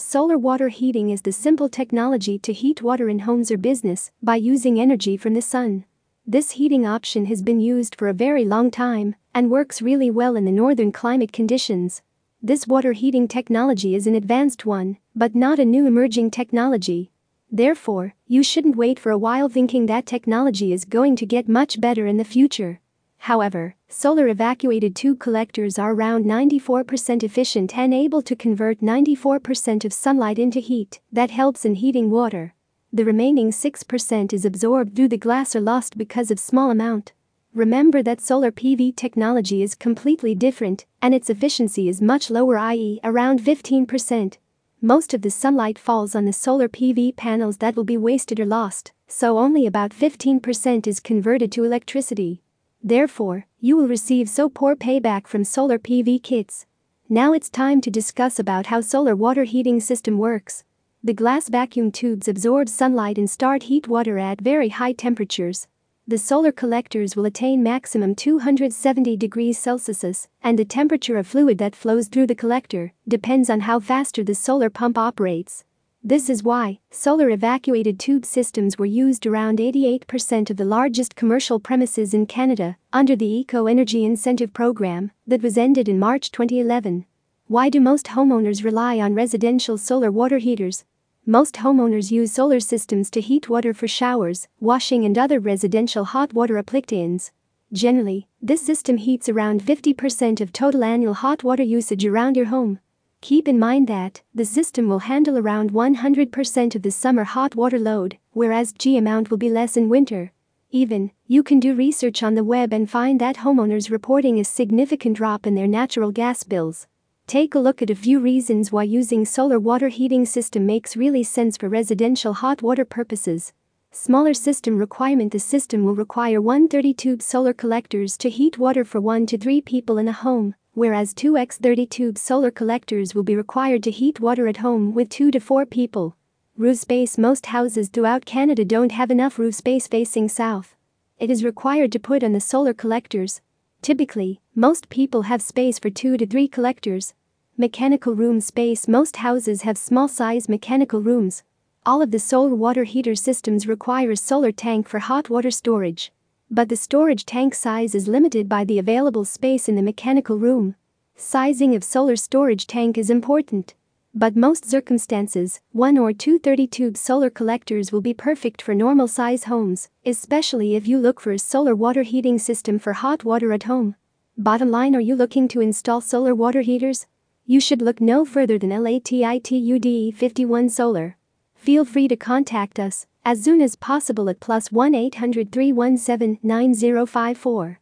Solar water heating is the simple technology to heat water in homes or business by using energy from the sun. This heating option has been used for a very long time and works really well in the northern climate conditions. This water heating technology is an advanced one, but not a new emerging technology. Therefore, you shouldn't wait for a while thinking that technology is going to get much better in the future. However, solar evacuated tube collectors are around 94% efficient and able to convert 94% of sunlight into heat that helps in heating water. The remaining 6% is absorbed through the glass or lost because of small amount. Remember that solar PV technology is completely different and its efficiency is much lower i.e. around 15%. Most of the sunlight falls on the solar PV panels that will be wasted or lost, so only about 15% is converted to electricity. Therefore, you will receive so poor payback from solar PV kits. Now it's time to discuss about how solar water heating system works. The glass vacuum tubes absorb sunlight and start heat water at very high temperatures. The solar collectors will attain maximum 270 degrees Celsius, and the temperature of fluid that flows through the collector depends on how faster the solar pump operates. This is why solar evacuated tube systems were used around 88% of the largest commercial premises in Canada under the Eco Energy Incentive Program that was ended in March 2011. Why do most homeowners rely on residential solar water heaters? Most homeowners use solar systems to heat water for showers, washing, and other residential hot water applications. Generally, this system heats around 50% of total annual hot water usage around your home. Keep in mind that the system will handle around 100% of the summer hot water load, whereas G amount will be less in winter. Even, you can do research on the web and find that homeowners reporting a significant drop in their natural gas bills. Take a look at a few reasons why using solar water heating system makes really sense for residential hot water purposes. Smaller system requirement The system will require 130 tube solar collectors to heat water for 1 to 3 people in a home, whereas 2x30 tube solar collectors will be required to heat water at home with 2 to 4 people. Roof space Most houses throughout Canada don't have enough roof space facing south. It is required to put on the solar collectors. Typically, most people have space for 2 to 3 collectors, Mechanical room space Most houses have small size mechanical rooms. All of the solar water heater systems require a solar tank for hot water storage. But the storage tank size is limited by the available space in the mechanical room. Sizing of solar storage tank is important. But most circumstances, one or two 30 tube solar collectors will be perfect for normal size homes, especially if you look for a solar water heating system for hot water at home. Bottom line Are you looking to install solar water heaters? you should look no further than LATITUDE 51 Solar. Feel free to contact us as soon as possible at plus 1 800 317 9054.